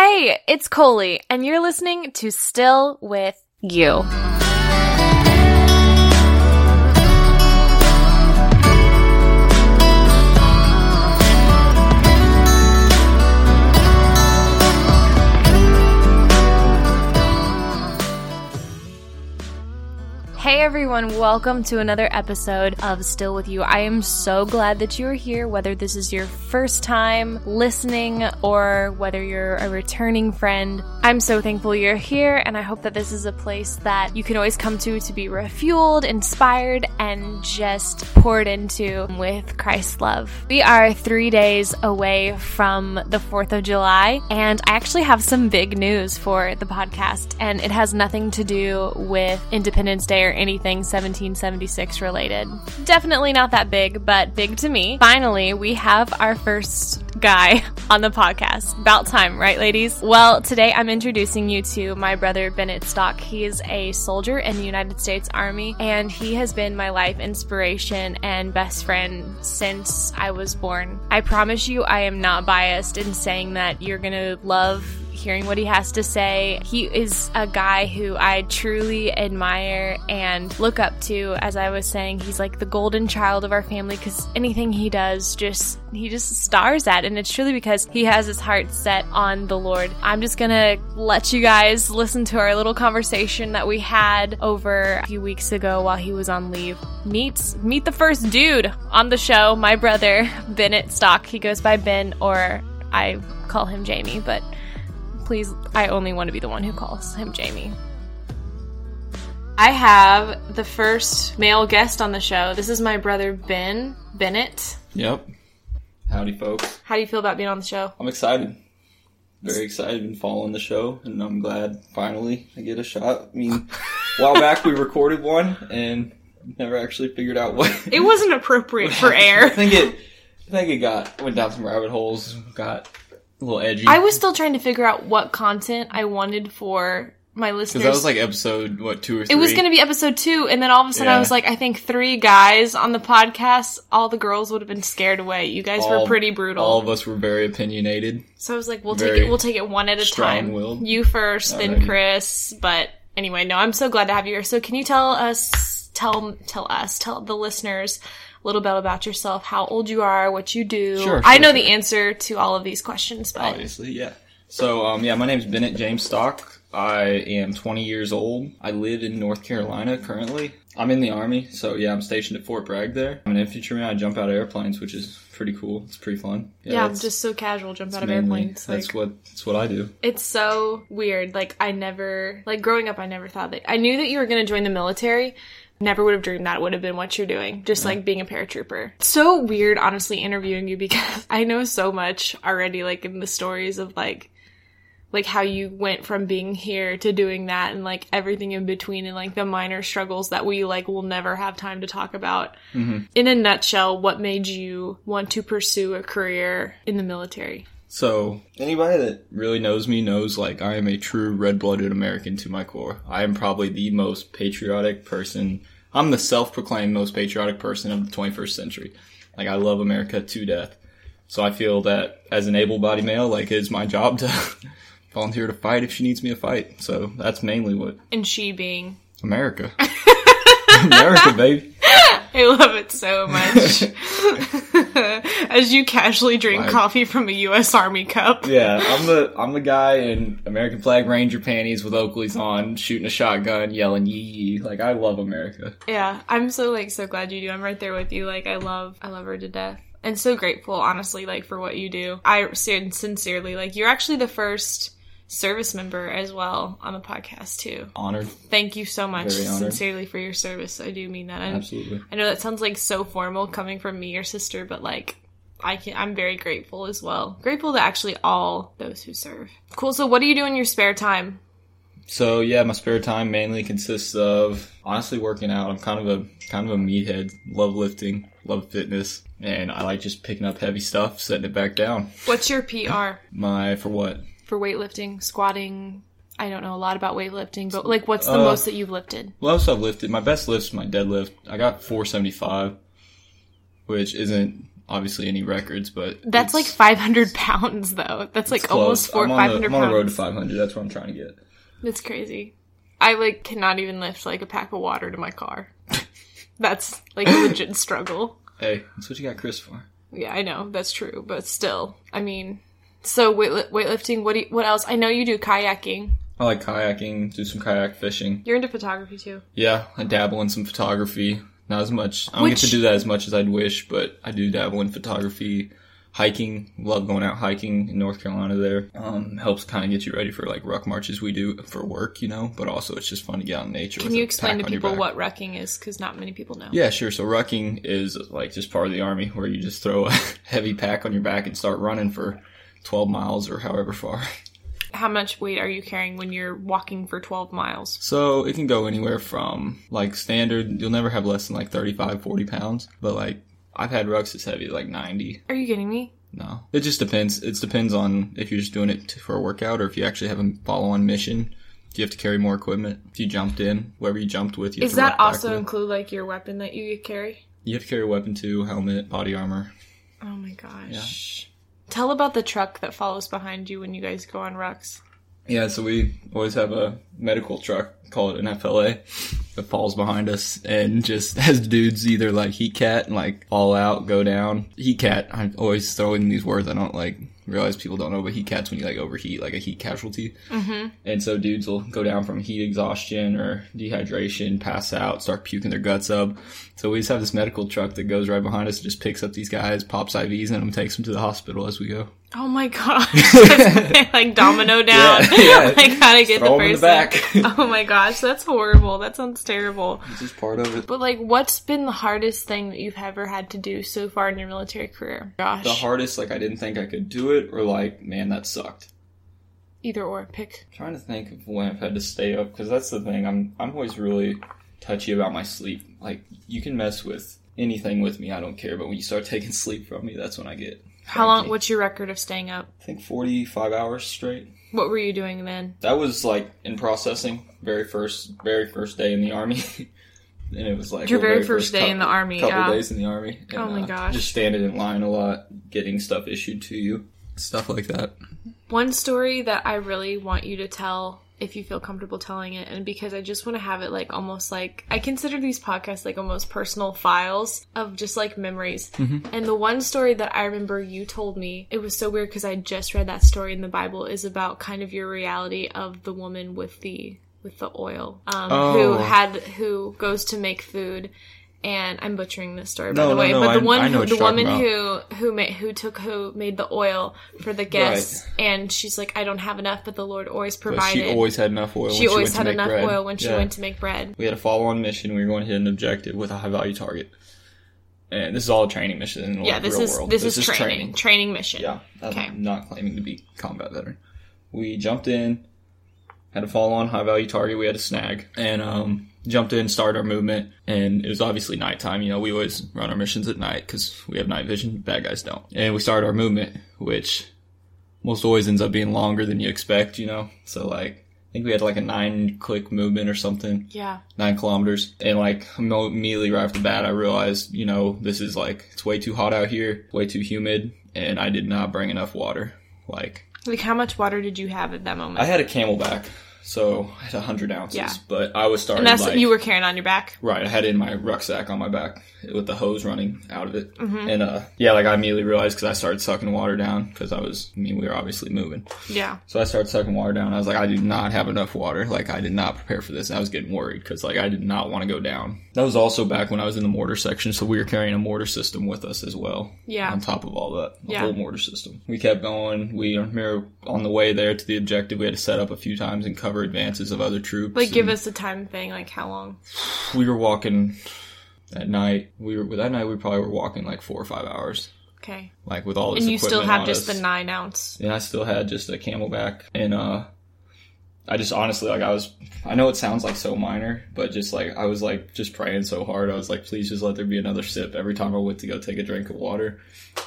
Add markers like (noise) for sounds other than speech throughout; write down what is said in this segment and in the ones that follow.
Hey, it's Kohlie, and you're listening to Still With You. Hey everyone, welcome to another episode of Still With You. I am so glad that you are here, whether this is your first time listening or whether you're a returning friend. I'm so thankful you're here, and I hope that this is a place that you can always come to to be refueled, inspired, and just poured into with Christ's love. We are three days away from the 4th of July, and I actually have some big news for the podcast, and it has nothing to do with Independence Day or anything 1776 related. Definitely not that big, but big to me. Finally, we have our first guy (laughs) on the podcast. About time, right, ladies? Well, today I'm introducing you to my brother Bennett Stock. He is a soldier in the United States Army, and he has been my life inspiration and best friend since I was born. I promise you, I am not biased in saying that you're gonna love hearing what he has to say. He is a guy who I truly admire and look up to. As I was saying, he's like the golden child of our family because anything he does just he just stars at and it's truly because he has his heart set on the Lord. I'm just gonna let you guys listen to our little conversation that we had over a few weeks ago while he was on leave. Meet meet the first dude on the show, my brother, (laughs) Bennett Stock. He goes by Ben or I call him Jamie, but please, I only want to be the one who calls him Jamie. I have the first male guest on the show. This is my brother Ben Bennett. Yep. Howdy, folks. How do you feel about being on the show? I'm excited. Very excited. Been following the show, and I'm glad finally I get a shot. I mean, a while back we recorded one and never actually figured out what. It wasn't appropriate for (laughs) air. I think it. I think it got went down some rabbit holes. Got a little edgy. I was still trying to figure out what content I wanted for my listeners. because that was like episode what two or three. it was going to be episode two, and then all of a sudden I was like, I think three guys on the podcast. All the girls would have been scared away. You guys were pretty brutal. All of us were very opinionated. So I was like, we'll take it. We'll take it one at a time. You first, then. Chris. But anyway, no, I'm so glad to have you here. So can you tell us, tell tell us, tell the listeners little bit about yourself, how old you are, what you do. Sure, I know sure. the answer to all of these questions, but Obviously, yeah. So, um, yeah, my name's Bennett James Stock. I am 20 years old. I live in North Carolina currently. I'm in the Army, so yeah, I'm stationed at Fort Bragg there. I'm an infantryman. I jump out of airplanes, which is pretty cool. It's pretty fun. yeah, I'm just so casual, jump out of mainly- airplanes. That's what that's what I do. it's so weird. Like I never, like growing up, I never thought that. I knew that you were going to join the military. Never would have dreamed that would have been what you're doing. Just like being a paratrooper. So weird, honestly, interviewing you (laughs) because I know so much already, like in the stories of like, like how you went from being here to doing that and like everything in between and like the minor struggles that we like will never have time to talk about. Mm-hmm. In a nutshell, what made you want to pursue a career in the military? So anybody that really knows me knows like I am a true red-blooded American to my core. I am probably the most patriotic person. I'm the self-proclaimed most patriotic person of the 21st century. Like I love America to death. So I feel that as an able-bodied male, like it's my job to (laughs) volunteer to fight if she needs me to fight. So that's mainly what And she being America. (laughs) America, baby. I love it so much. (laughs) As you casually drink Right. coffee from a U.S. Army cup. Yeah, I'm the I'm the guy in American flag ranger panties with Oakleys on, shooting a shotgun, yelling yee yee. Like I love America. Yeah, I'm so like so glad you do. I'm right there with you. Like I love, I love her to death, and so grateful, honestly, like for what you do. I sin- sincerely like you're actually the first service member as well on the podcast too. Honored, Thank you so much, sincerely for your service. I do mean that. And absolutely. I know that sounds like so formal coming from me, your sister, but like I can I'm very grateful as well. Grateful to actually all those who serve. Cool. So what do you do in your spare time? So yeah, my spare time mainly consists of honestly working out. I'm kind of a kind of a meathead. Love lifting, love fitness, and I like just picking up heavy stuff, setting it back down. What's your PR My for what? For weightlifting, squatting? I don't know a lot about weightlifting, but like what's the Uh, most that you've lifted? Most I've lifted. My best lift's my deadlift. I got 475, which isn't obviously any records, but That's like 500 pounds, though. That's like close. almost four, I'm 500 the, I'm on the road to 500. That's what I'm trying to get. That's crazy. I like cannot even lift like a pack of water to my car. (laughs) That's like a legit struggle. Hey, that's what you got Chris for. Yeah, I know that's true, but still, I mean, so weight, weightlifting. What do you, what else? I know you do kayaking. I like kayaking, do some kayak fishing. You're into photography too. Yeah, I dabble in some photography. Not as much. I don't get to do that as much as I'd wish, but I do dabble in photography. Hiking, love going out hiking in North Carolina there. Um, helps kind of get you ready for like ruck marches we do for work, you know, but also it's just fun to get out in nature. Can you explain to people what rucking is? Because not many people know. Yeah, sure. So rucking is like just part of the army where you just throw a (laughs) heavy pack on your back and start running for 12 miles or however far. How much weight are you carrying when you're walking for 12 miles? So it can go anywhere from like standard, you'll never have less than like 35, 40 pounds, but like I've had rucks as heavy as like 90. Are you kidding me? No, it just depends. It depends on if you're just doing it for a workout or if you actually have a follow-on mission. Do you have to carry more equipment? If you jumped in, whoever you jumped with, you to that also include like your weapon that you carry? You have to carry a weapon too, helmet, body armor. Oh my gosh. Tell about the truck that follows behind you when you guys go on rucks. Yeah, so we always have a medical truck, call it an FLA, that falls behind us and just (laughs) has dudes either like heat cat and like all out, go down. Heat cat, I'm always throw in these words I don't like realize people don't know, but heat cat's when you like overheat, like a heat casualty. Mm-hmm. And so dudes will go down from heat exhaustion or dehydration, pass out, start puking their guts up. So we just have this medical truck that goes right behind us, and just picks up these guys, pops IVs in them, takes them to the hospital as we go. Oh my gosh. (laughs) like domino (laughs) down. (laughs) yeah. like how to get Throw the 'em in person. the back. oh my gosh, that's horrible. That sounds terrible. This is part of it. But like what's been the hardest thing that you've ever had to do so far in your military career? Gosh. the hardest like i didn't think i could do it or like man that sucked Either or pick. trying to think of when i've had to stay up because that's the thing i'm i'm always really touchy about my sleep like you can mess with anything with me i don't care but when you start (laughs) taking sleep from me that's when i get How long what's your record of staying up? i think 45 hours straight What were you doing then? that was like in processing very first very first day in the army (laughs) and it was like Your the very first day couple, in the army, couple yeah. days in the army and, Oh my uh, gosh. just standing in line a lot getting stuff issued to you stuff like that One story that I really want you to tell if you feel comfortable telling it and because I just want to have it like almost like I consider these podcasts like almost personal files of just like memories. And the one story that I remember you told me, it was so weird because I just read that story in the Bible is about kind of your reality of the woman with the with the oil um, who Oh. had who goes to make food and I'm butchering this story by No, the way, no, but the I- one I who, the woman who who made who took who made the oil for the guests, and she's like, I don't have enough, but the Lord always But provided. she always had enough oil. She when always she had enough bread. oil when she Yeah. went to make bread. We had a follow-on mission. We were going to hit an objective with a high-value target, and this is all a training mission in the Yeah, this real is world. this, is, training, training, mission. Yeah, I'm Okay. not claiming to be combat veteran. We jumped in, had a follow-on high-value target. We had a snag, and um, jumped in, started our movement, and it was obviously nighttime. You know, we always run our missions at night because we have night vision. Bad guys don't. And we started our movement, which most always ends up being longer than you expect. You know, so like. I think we had like a nine click movement or something Yeah, nine kilometers. And like immediately right off the bat, I realized, you know, this is like, it's way too hot out here, way too humid, and I did not bring enough water. Like, like how much water did you have at that moment? I had a CamelBak, so I had 100 ounces, Yeah. but I was starting and that's like, what you were carrying on your back. Right, I had it in my rucksack on my back with the hose running out of it. Mm-hmm. And uh, yeah, like I immediately realized because I started sucking water down because I was, I mean, we were obviously moving. Yeah, So I started sucking water down. I was like, I do not have enough water. Like, I did not prepare for this. And I was getting worried because, like, I did not want to go down. That was also back when I was in the mortar section. So we were carrying a mortar system with us as well. Yeah. On top of all that, a Yeah. whole mortar system. We kept going. We remember on the way there to the objective, we had to set up a few times and cover advances of other troops. like give us a time thing, like how long? We were walking at night. We were that night. We probably were walking like four or five hours. Okay, Like with all this and you still have just us. the nine ounce. and I still had just a CamelBak. And uh I just honestly like I was I know it sounds like so minor, but just like I was like just praying so hard. I was like, please just let there be another sip every time I went to go take a drink of water.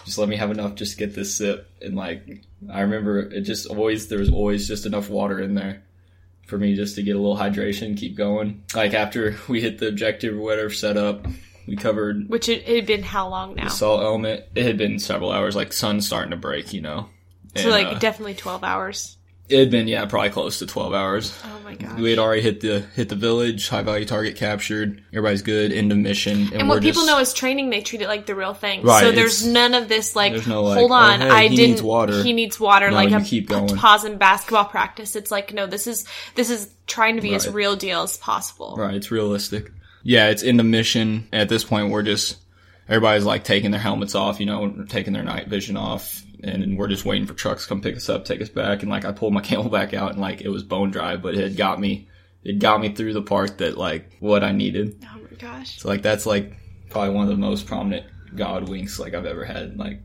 Just let me have enough just get this sip. And like I remember it just always there was always just enough water in there for me just to get a little hydration, keep going. Like after we hit the objective or whatever set up, We covered Which it, it had been how long now? the assault element. It had been several hours, like sun starting to break, you know. so And, like uh, definitely twelve hours. It had been yeah, probably close to twelve hours. Oh my gosh. We had already hit the hit the village, high value target captured. Everybody's good, end of mission, and, and what people just, know is training, they treat it like the real thing. Right, so there's none of this like, no, like, hold oh, on, hey, I he didn't. needs water. He needs water. No, like a keep going. pause in basketball practice. It's like no, this is this is trying to be as real deal as possible. Right, it's realistic. Yeah, it's end of mission. At this point, we're just everybody's like taking their helmets off, you know, taking their night vision off, and we're just waiting for trucks to come pick us up, take us back. And like I pulled my (laughs) CamelBak out, and like it was bone dry, but it had got me. It got me through the part that like what I needed. Oh my gosh. So like that's like probably one of the most prominent God winks like I've ever had. Like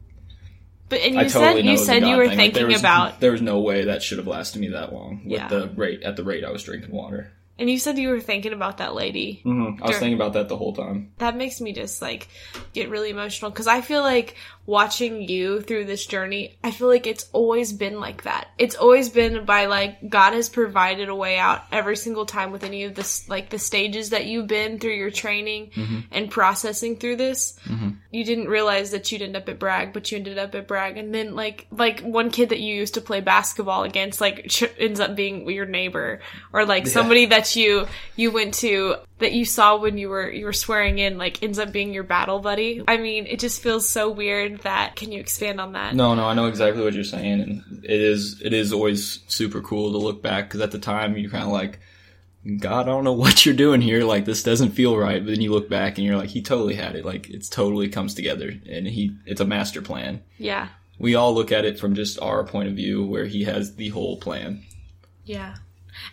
But and you I totally said know you said you were thing. Like, there thinking was- about there was no way that should have lasted me that long with Yeah. the rate at the rate I was drinking water. And you said you were thinking about that lady. Mm-hmm. I was thinking about that the whole time. That makes me just like get really emotional because I feel like watching you through this journey, I feel like it's always been like that. It's always been by like God has provided a way out every single time with any of this like the stages that you've been through your training and processing through this. You didn't realize that you'd end up at Bragg, but you ended up at Bragg, and then like like one kid that you used to play basketball against like ends up being your neighbor or like somebody that you you went to that you saw when you were you were swearing in like ends up being your battle buddy. I mean, it just feels so weird that can you expand on that? No, no, I know exactly what you're saying, and it is it is always super cool to look back because at the time you're kind of like, God, I don't know (laughs) what you're doing here. Like this doesn't feel right. But then you look back and you're like, He totally had it. Like it's totally comes together, and he it's a master plan. Yeah. We all look at it from just our point of view, where He has the whole plan. Yeah.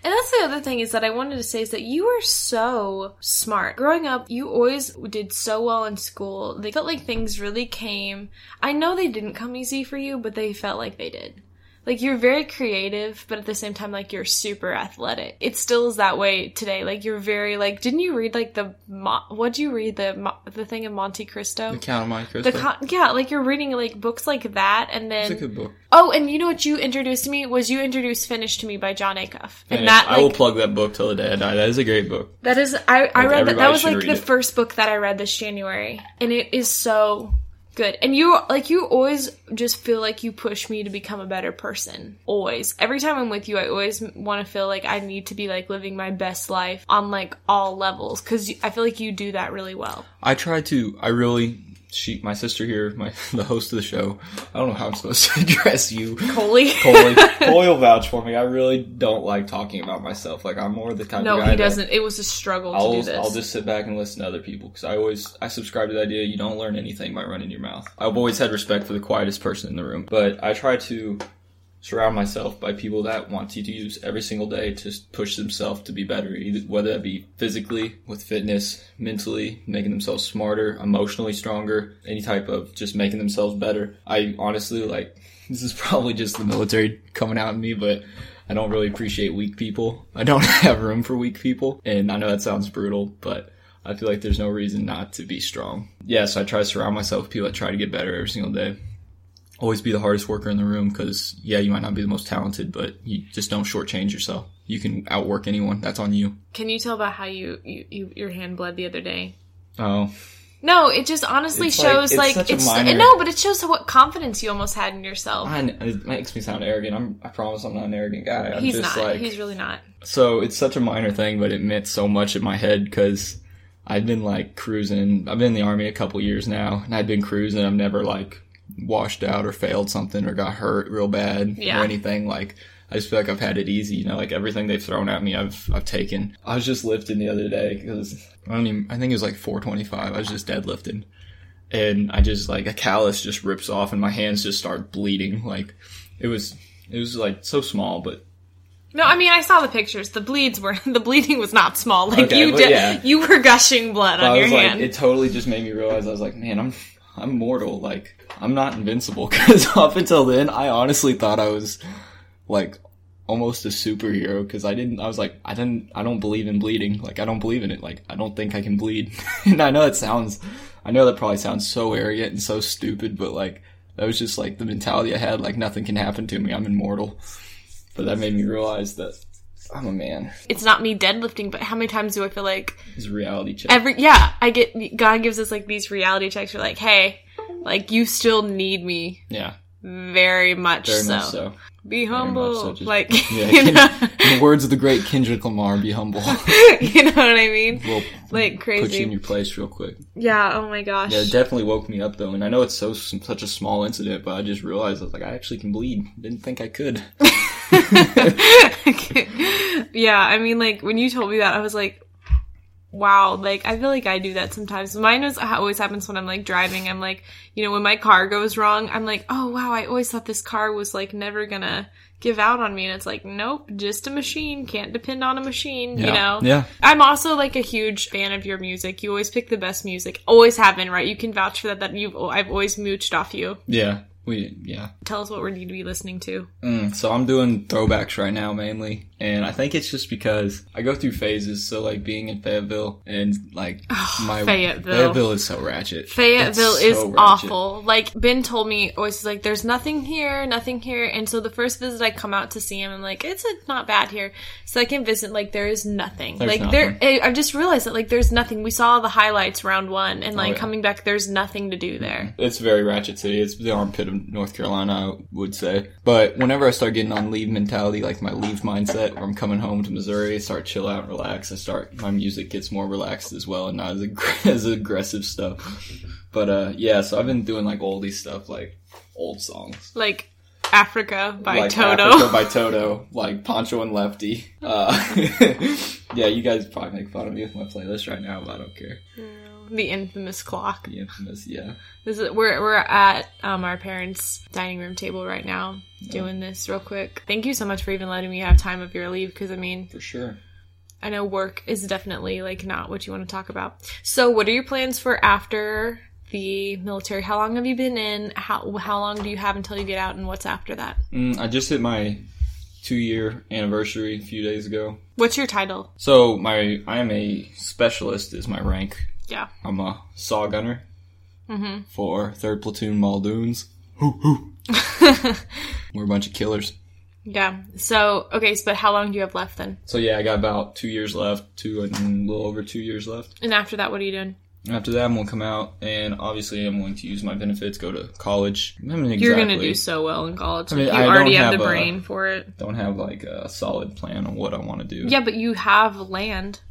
And that's the other thing is that I wanted to say is that you were so smart. Growing up, you always did so well in school. They felt like things really came. I know they didn't come easy for you, but they felt like they did. Like you're very creative, but at the same time, like you're super athletic. It still is that way today. Like you're very like. Didn't you read like the? Mo- What'd you read the Mo- the thing of Monte Cristo? The Count of Monte Cristo. The con- yeah, like you're reading like books like that, and then it's a good book. Oh, and you know what you introduced me was you introduced Finish to me by Jon Acuff. And And that I will plug that book till the day I die. That is a great book. that is I, I read that that was like the it. first book that I read this January. And it is so good. And you like you always just feel like you push me to become a better person. Always. Every time I'm with you, I always want to feel like I need to be like living my best life on like all levels cuz I feel like you do that really well. I try to. I really. She, my sister here, my (laughs) the host of the show. I don't know how I'm supposed to (laughs) address you. Kohlie. Kohlie, (laughs) Kohlie will vouch for me. I really don't like talking about myself. Like I'm more the type no, of guy he doesn't. It was a struggle to I'll do this. I'll just sit back and listen to other people because I always I subscribe to the idea you don't learn anything by running your mouth. I've always had respect for the quietest person in the room, but I try to surround myself by people that want to use every single day to push themselves to be better, whether that be physically with fitness, mentally making themselves smarter, emotionally stronger, any type of just making themselves better. I honestly like (laughs) this is probably just the military coming out in me, but I don't really appreciate weak people. (laughs) I don't have room for weak people, and I know that sounds brutal, but I feel like there's no reason not to be strong. Yes, I try to surround myself with people that try to get better every single day always be the hardest worker in the room because yeah, you might not be the most talented, but you just don't shortchange yourself. You can outwork anyone. That's on you. Can you tell about how you, you, you your hand bled the other day? Oh, No, it just honestly It's like- shows it's like, such a it's minor- no, but it shows what confidence you almost had in yourself. I, it makes me sound arrogant. I'm, I promise I'm not an arrogant guy. I'm He's just not. like He's really not. so. It's such a minor thing, but it meant so much in my head because I've been like cruising. I've been in the army a couple years now, and I've been cruising. I've never like washed out or failed something or got hurt real bad Yeah. or anything like. I just feel like I've had it easy, you know, like everything they've thrown at me, I've I've taken. I was just lifting the other day because I don't even. I think it was like 425. I was just deadlifting, and I just like a callus just rips off, and my hands just start bleeding. Like it was, it was like so small, but No, I mean I saw the pictures. The bleeds were (laughs) the bleeding was not small. Like Okay, you did, yeah. you were gushing blood I on your was like, hand. it totally just made me realize I was like, man, I'm I'm mortal. Like I'm not invincible (laughs) because up until then, I honestly thought I was like almost a superhero because I didn't. I was like, I didn't. I don't believe in bleeding. Like I don't believe in it. Like I don't think I can bleed. (laughs) and I know it sounds. I know that probably sounds so arrogant and so stupid, but like that was just like the mentality I had. Like nothing can happen to me. I'm immortal. But that made me realize that I'm a man. It's not me deadlifting, but how many times do I feel like It's a reality check. every yeah, I get God gives us like these reality checks. You're like, hey, like you still need me yeah, very much very so. much so. Be humble, so, just- like (laughs) Yeah, (laughs) you, know, in the words of the great Kendrick Lamar, be humble. (laughs) you know what I mean? we'll Like crazy. put you in your place real quick. Yeah. Oh my gosh. Yeah, it definitely woke me up though, and I know it's so such a small incident, but I just realized I was like, I actually can bleed. Didn't think I could. (laughs) yeah, I mean, like when you told me that, I was like, wow. Like I feel like I do that sometimes. Mine was always happens when I'm like driving. I'm like, you know, when my car goes wrong, I'm like, oh wow, I always thought this car was like never gonna give out on me, and it's like, nope, just a machine. Can't depend on a machine. You know. Yeah. I'm also like a huge fan of your music. You always pick the best music. Always have been, right? You can vouch for that. That you've I've always mooched off you. Yeah. We yeah. Tell us what we need to be listening to. Mm, so I'm doing throwbacks right now mainly, and I think it's just because I go through phases. So like being in Fayetteville and like my Fayetteville. Fayetteville is so ratchet. Fayetteville That's is ratchet. awful. Like Ben told me, always like, "There's nothing here, nothing here." And so the first visit, I come out to see him. I'm like, "It's uh, not bad here." Second visit, like, there is nothing. There's like there, nothing. I- I've just realized that like there's nothing. We saw the highlights round one, and like Oh, yeah. coming back, there's nothing to do there. It's very ratchet city. It's the armpit of North Carolina, I would say. But whenever I start getting on leave mentality, like my leave mindset, I'm coming home to Missouri, start chill out, and relax. I start my music gets more relaxed as well, and not as, ag- (laughs) as aggressive stuff. But uh, yeah, so I've been doing like oldie stuff, like old songs. Like Africa by like Toto. Africa by (laughs) Toto, like Pancho and Lefty. Uh, (laughs) yeah, you guys probably make fun of me with my playlist right now, but I don't care. The infamous clock. The infamous, yeah. This is we're we're at um, our parents' dining room table right now, doing this real quick. Thank you so much for even letting me have time of your leave, because I mean, For sure. I know work is definitely like not what you want to talk about. So, what are your plans for after the military? How long have you been in? How how long do you have until you get out, and what's after that? Mm, I just hit my two year anniversary a few days ago. What's your title? So my I am a specialist is my rank. Yeah. I'm a saw gunner mm-hmm. for third platoon Muldoons. Hoo hoo. (laughs) We're a bunch of killers. Yeah. So, okay, so, but how long do you have left then? So yeah, I got about two years left, two a little over two years left. And after that, what are you doing? After that, I'm gonna come out, and obviously, I'm going to use my benefits, go to college. I mean, You're gonna do so well in college. I mean, you I already have, have the a- brain for it. Don't have like a solid plan on what I want to do. Yeah, but you have land.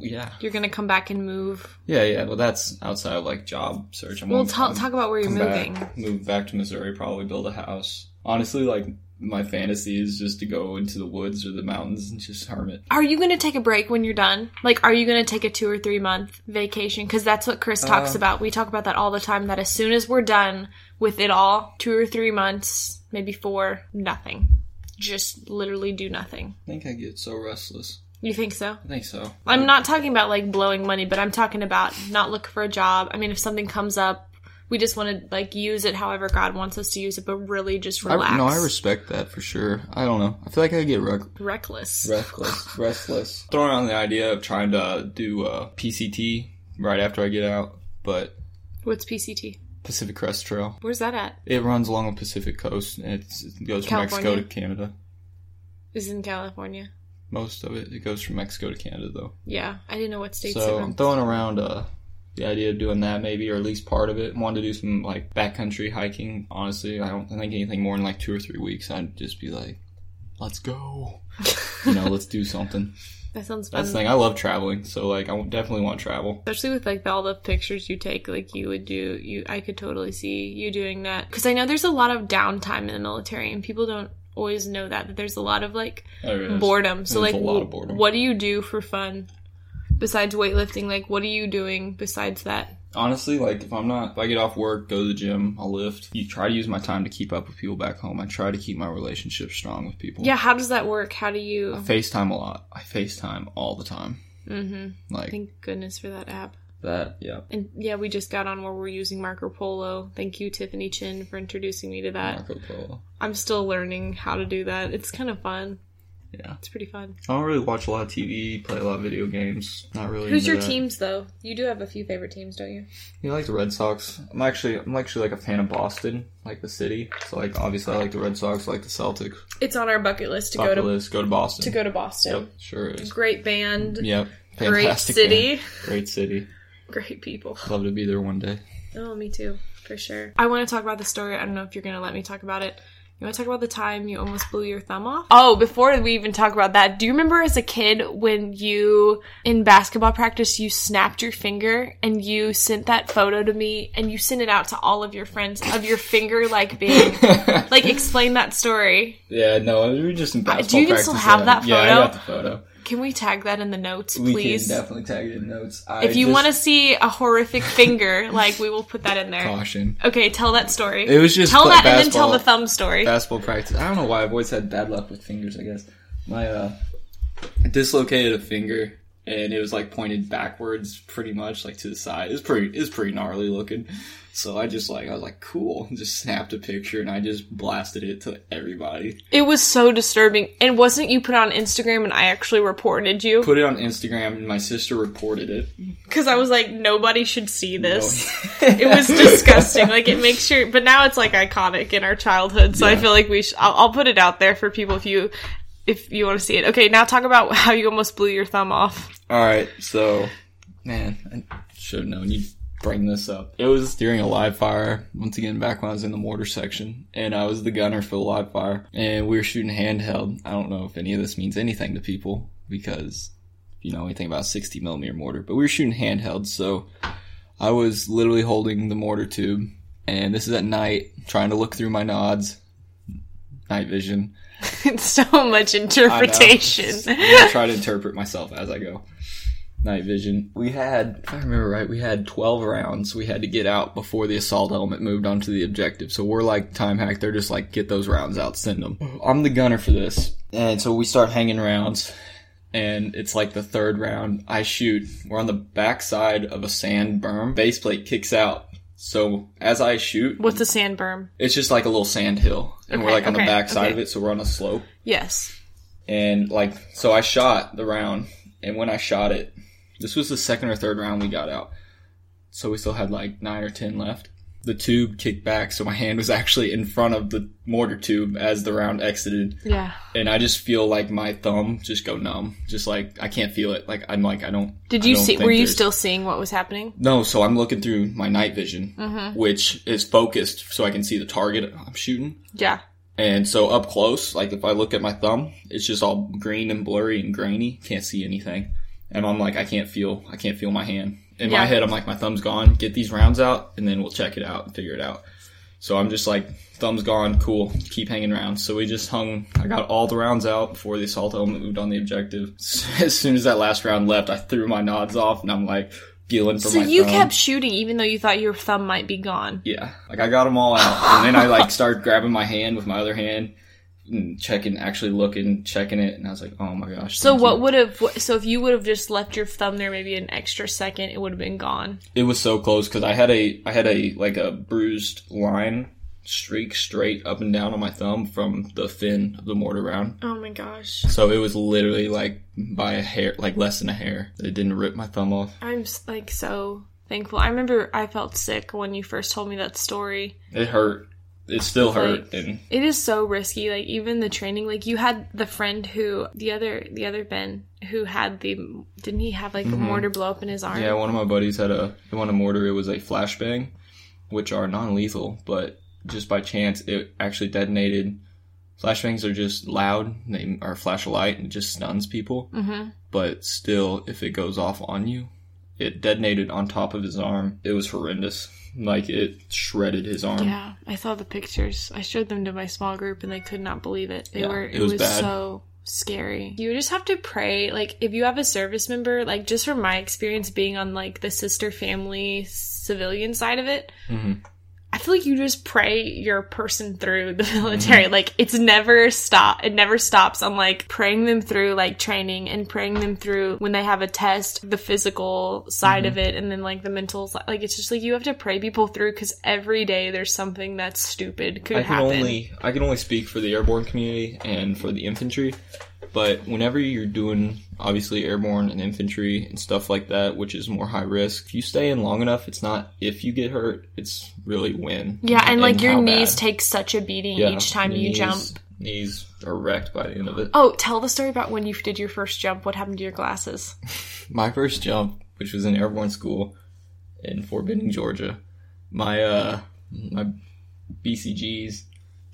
Yeah, You're gonna come back and move. yeah, yeah. Well, that's outside of like job search. I'm Well, gonna talk about where you're moving. back, move back to Missouri, probably build a house. Honestly, like my fantasy is just to go into the woods or the mountains and just hermit. Are you gonna take a break when you're done? Like, are you gonna take a two or three month vacation? Because that's what Chris talks Uh, about. We talk about that all the time. That as soon as we're done with it all, two or three months, maybe four, nothing. Just literally do nothing. I think I get so restless. You think so? I think so. I'm not talking about like blowing money, but I'm talking about not look for a job. I mean, if something comes up, we just want to like use it however God wants us to use it, but really just relax. I, no, I respect that for sure. I don't know. I feel like I get rec- Reckless. restless, (laughs) restless. Throwing on the idea of trying to do uh, PCT right after I get out, but What's PCT? Pacific Crest Trail. Where's that at? It runs along the Pacific coast. It's, it goes from Mexico to Canada. Is in California? Most of it. It goes from Mexico to Canada, though. Yeah, I didn't know what states So I'm throwing around uh, the idea of doing that maybe, or at least part of it. Wanted to do some like backcountry hiking. Honestly, I don't think anything more than like two or three weeks. I'd just be like, let's go. (laughs) you know, let's do something. That sounds fun. That's the thing. I love traveling, so like I definitely want to travel. Especially with like all the pictures you take, like you would do, you I could totally see you doing that. Because I know there's a lot of downtime in the military, and people don't always know that that there's a lot of like There is. boredom. So There's like, a lot of boredom. what do you do for fun besides weightlifting? Like, what are you doing besides that? Honestly, like if I'm not, if I get off work, go to the gym, I'll lift. You try to use my time to keep up with people back home. I try to keep my relationship strong with people. Yeah, how does that work? How do you? FaceTime a lot. I FaceTime all the time. Mm-hmm. Like Thank goodness for that app. That. Yeah. And yeah, we just got on where we're using Marco Polo. Thank you, Tiffany Chin, for introducing me to that. Marco Polo. I'm still learning how to do that. It's kind of fun. Yeah. It's pretty fun. I don't really watch a lot of TV, play a lot of video games. Not really. Who's your that. teams though? You do have a few favorite teams, don't you? You like the Red Sox? I'm actually I'm actually like a fan of Boston, like the city. So like obviously I like the Red Sox, I like the Celtics. It's on our bucket list to Bucket go to list, go to Boston. to go to Boston. Yep, sure is. Great band, Yep. great city, band. Great city. Great people. Love to be there one day. Oh, me too, for sure. I want to talk about the story. I don't know if you're gonna let me talk about it. You want to talk about the time you almost blew your thumb off? Oh, before we even talk about that, do you remember as a kid when you in basketball practice you snapped your finger and you sent that photo to me and you sent it out to all of your friends of your finger like being (laughs) like explain that story. Yeah, no, we were just in uh, basketball do you even still have yeah. that Yeah, I got the photo. Can we tag that in the notes, We please? can definitely tag it in the notes. I if you just- want to see a horrific finger, (laughs) like we will put that in there. caution. Okay, tell that story. It was just tell pla- that and then tell the thumb story. basketball practice. I don't know why I've always had bad luck with fingers. I guess my uh, dislocated a finger and it was like pointed backwards, pretty much like to the side. It was pretty. It was pretty gnarly looking. So I just like I was like cool. (laughs) Just snapped a picture and I just blasted it to everybody. It was so disturbing. And wasn't you put on Instagram and I actually reported you? Put it on Instagram and my sister reported it. Because I was like, nobody should see this. (laughs) it was disgusting. Like it makes sure, but now it's like iconic in our childhood. So I feel like we should. I'll, I'll put it out there for people if you if you want to see it. Okay, now talk about (laughs) how you almost blew your thumb off. All right, so man, I should have known you'd bring this up. It was during a live fire. Once again, back when I was in the mortar section, and I was the gunner for the live fire, and we were shooting handheld. I don't know if any of this means anything to people because if you know anything about 60 millimeter mortar, but we were shooting handheld, so I was literally holding the mortar tube, and this is at night, trying to look through my nods, night vision. (laughs) It's so much interpretation. I (laughs) try to interpret myself as I go. Night vision. We had, if I remember right, we had 12 rounds we had to get out before the assault element moved on to the objective. So we're like time hack. They're just like, get those rounds out, send them. I'm the gunner for this. And so we start hanging rounds. And it's like the third round. I shoot. We're on the backside of a sand berm. Base plate kicks out. So as I shoot, What's the sand berm? it's just like a little sand hill. And we're like on okay, the backside okay. of it. So we're on a slope Yes. and like so i shot the round and when i shot it this was the second or third round we got out so we still had like nine or ten left the tube kicked back so my hand was actually in front of the mortar tube as the round exited Yeah. and i just feel like my thumb just go numb just like i can't feel it like i'm like i don't Did you don't see? Were you still seeing what was happening? no so i'm looking through my night vision Mm-hmm. which is focused so i can see the target i'm shooting Yeah. and so up close, like if I look at my thumb, it's just all green and blurry and grainy. Can't see anything. And I'm like, I can't feel, I can't feel my hand. In Yeah. my head, I'm like, my thumb's gone. Get these rounds out, and then we'll check it out and figure it out. So I'm just like, thumb's gone, cool. Keep hanging rounds. So we just hung. I got all the rounds out before the assault element moved on the objective. (laughs) As soon as that last round left, I threw my nods off, and I'm like feeling for So my you thumb. kept shooting even though you thought your thumb might be gone. Yeah, like I got them all out, and then I like (laughs) started grabbing my hand with my other hand, and checking, actually looking, checking it, and I was like, oh my gosh. So what would have? So if you would have just left your thumb there, maybe an extra second, it would have been gone. It was so close because I had a, I had a like a bruised line streak straight up and down on my thumb from the fin of the mortar round. Oh my gosh. So it was literally like by a hair, like less than a hair. It didn't rip my thumb off. I'm like so thankful. I remember I felt sick when you first told me that story. It hurt. It still hurt, Like- and It is so risky. Like even the training, like you had the friend who the other the other Ben who had the didn't he have like a mortar blow up in his arm? Mm-hmm. Yeah, one of my buddies had a they won a mortar. It was a flashbang, which are non-lethal, but just by chance it actually detonated. Flashbangs are just loud. They are flash of light and it just stuns people. Mm-hmm. But still, if it goes off on you, it detonated on top of his arm. It was horrendous. Like it shredded his arm. Yeah, I saw the pictures. I showed them to my small group, and they could not believe it. They Yeah, were. it It, was was, so scary. You just have to pray. Like if you have a service member, like just from my experience being on like the sister family civilian side of it, Mhm. I feel like you just pray your person through the (laughs) military. Mm-hmm. Like it's never stop. It never stops. I'm like praying them through like training and praying them through when they have a test, the physical side of mm-hmm. it, and then like the mental. si- Like it's just like you have to pray people through because every day there's something that's stupid could I can happen. only I can only speak for the airborne community and for the infantry, but whenever you're doing obviously airborne and infantry and stuff like that, which is more high risk, if you stay in long enough, it's not if you get hurt, it's really when. yeah, and like your knees bad. take such a beating Yeah, each time you jump. Knees are wrecked by the end of it. Oh, tell the story about when you did your first jump. What happened to your glasses? (laughs) my first jump, which was in airborne school in Fort Benning, Georgia, my uh my BCGs,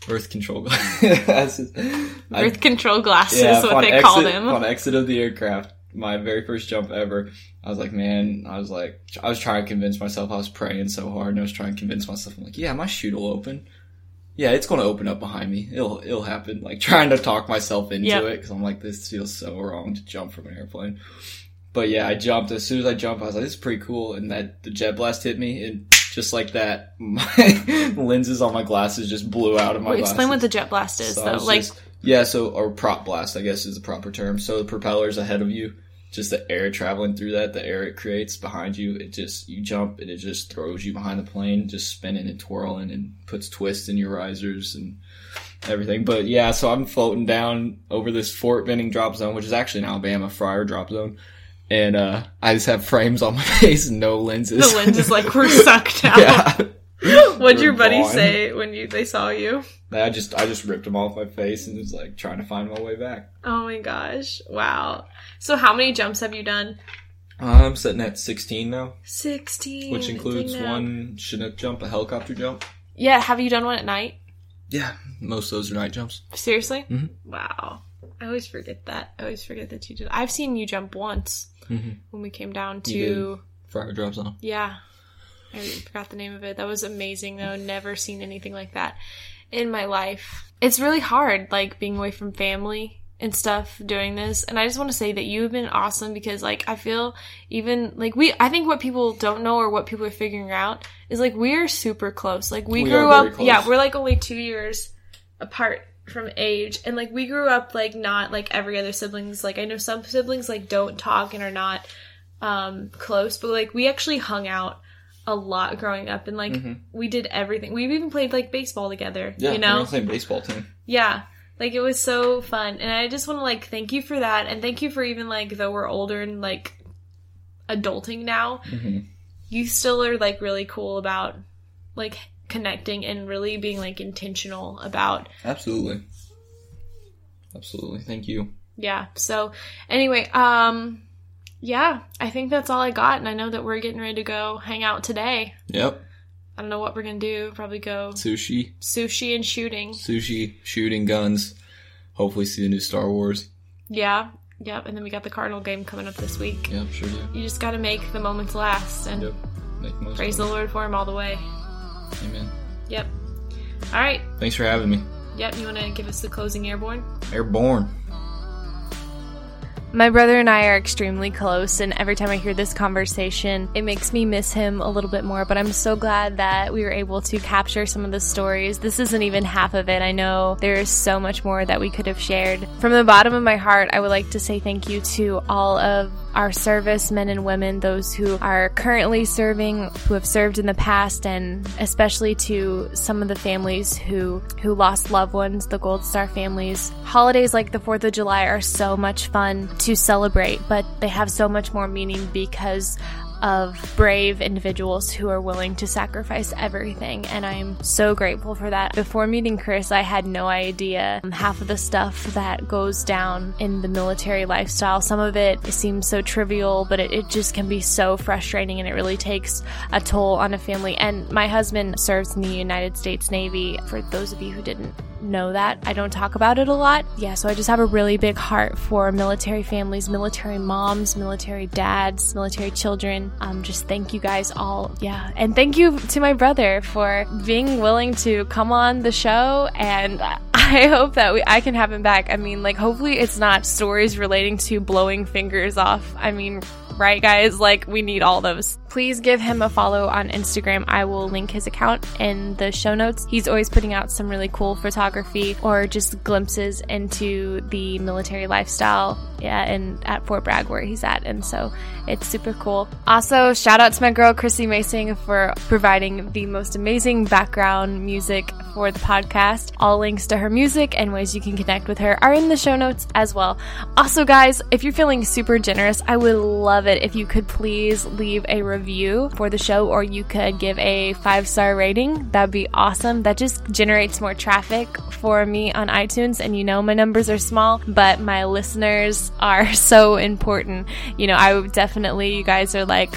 birth control glasses. (laughs) I- Birth control glasses, yeah, what on they exit, call them. on exit of the aircraft. My very first jump ever. I was like, man, I was like, I was trying to convince myself. I was praying so hard, and I was trying to convince myself. I'm like, yeah, my chute will open. Yeah, it's going to open up behind me. It'll it'll happen. Like (laughs) trying to talk myself into Yep. it because I'm like, this feels so wrong to jump from an airplane. But yeah, I jumped. As soon as I jumped, I was like, this is pretty cool. And that the jet blast hit me, and just like that, my (laughs) lenses on my glasses just blew out of my Wait, glasses. explain what the jet blast is, So though. Like, just- yeah, so or prop blast, I guess is the proper term. So the propellers ahead of you, just the air traveling through that, the air it creates behind you, it just you jump and it just throws you behind the plane, just spinning and twirling and puts twists in your risers and everything. But yeah, so I'm floating down over this Fort Benning drop zone, which is actually an Alabama Fryar drop zone. And uh I just have frames on my (laughs) face no lenses. the lenses like (laughs) were sucked out. yeah. What'd your buddy gone. say when you they saw you? I just I just ripped them off my face and was like trying to find my way back. Oh my gosh! Wow. So how many jumps have you done? I'm sitting at 16 now, Sixteen. which includes one Chinook jump, a helicopter jump. Yeah. Have you done one at night? Yeah, most of those are night jumps. Seriously? Mhm. Wow. I always forget that. I always forget that you did. I've seen you jump once Mhm. when we came down to. Fryar drop zone. Yeah. I forgot the name of it. That was amazing though. Never seen anything like that in my life. It's really hard, like being away from family and stuff doing this. And I just want to say that you've been awesome because like I feel even like we I think what people don't know or what people are figuring out is like we're super close. Like we, We grew up close. yeah, we're like only two years apart from age and like we grew up like not like every other siblings like i know some siblings like don't talk and are not um close but like we actually hung out a lot growing up and like we did everything we even played like baseball together Yeah, you know same baseball team. yeah like it was so fun and i just want to like thank you for that and thank you for even like though we're older and like adulting now Mhm. you still are like really cool about like connecting and really being like intentional about Absolutely. Absolutely. Thank you. yeah so anyway um yeah i think that's all i got and i know that we're getting ready to go hang out today Yep. i don't know what we're gonna do probably go Sushi, sushi and shooting sushi, shooting guns. Hopefully, see the new Star Wars. yeah yep and then we got the cardinal game coming up this week Yep, sure do. you just gotta make the moments last and Yep. Praise the lord for him all the way. Amen. yep all right Thanks for having me. yep you want to give us the closing airborne Airborne. My brother and I are extremely close, and every time I hear this conversation, it makes me miss him a little bit more. But I'm so glad that we were able to capture some of the stories. This isn't even half of it. I know there's so much more that we could have shared. From the bottom of my heart, I would like to say thank you to all of our service men and women, those who are currently serving, who have served in the past, and especially to some of the families who who lost loved ones, the Gold Star families. Holidays like the 4th of July are so much fun to celebrate, but they have so much more meaning because of brave individuals who are willing to sacrifice everything, and I'm so grateful for that. Before meeting Chris, I had no idea half of the stuff that goes down in the military lifestyle. Some of it seems so trivial, but it, it just can be so frustrating, and it really takes a toll on a family. And my husband serves in the United States Navy. For those of you who didn't know that. I don't talk about it a lot. Yeah, so I just have a really big heart for military families, military moms, military dads, military children. Um, just thank you guys all. Yeah, and thank you to my brother for being willing to come on the show. And (laughs) I hope that we, I can have him back. I mean, like, hopefully it's not stories relating to blowing fingers off. I mean, right, guys? Like, we need all those. Please give him a follow on Instagram. I will link his account in the show notes. He's always putting out some really cool photography or just glimpses into the military lifestyle yeah, and at Fort Bragg where he's at. And so it's super cool. Also, shout out to my girl Chrissy Macing for providing the most amazing background music for the podcast. All links to her music and ways you can connect with her are in the show notes as well. Also, guys, if you're feeling super generous, I would love it if you could please leave a review for the show or you could give a five star rating. That'd be awesome. That just generates more traffic for me on iTunes. And you know, my numbers are small, but my listeners are (laughs) so important. You know, I would definitely, you guys are like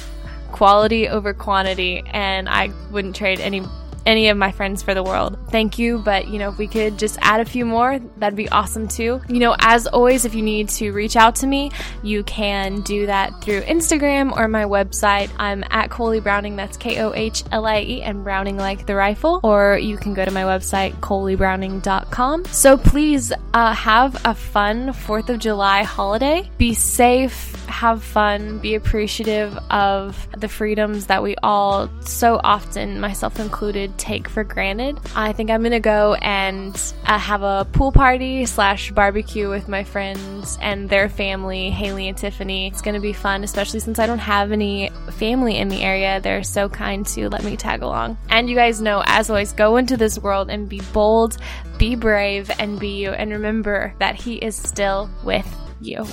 quality over quantity, and I wouldn't trade any any of my friends for the world. Thank you, but you know, if we could just add a few more, that'd be awesome too. You know, as always, if you need to reach out to me, you can do that through Instagram or my website. I'm at Kohlie Browning, that's K O H L I E, and Browning like the rifle, or you can go to my website, kohliebrowning.com. So please uh, have a fun 4th of July holiday. Be safe, have fun, be appreciative of the freedoms that we all so often, myself included, take for granted. I think I'm gonna go and uh, have a pool party slash barbecue with my friends and their family, Haley and Tiffany. It's gonna be fun, especially since I don't have any family in the area. They're so kind to let me tag along. And you guys know, as always, go into this world and be bold, be brave, and be you. And remember that He is still with you.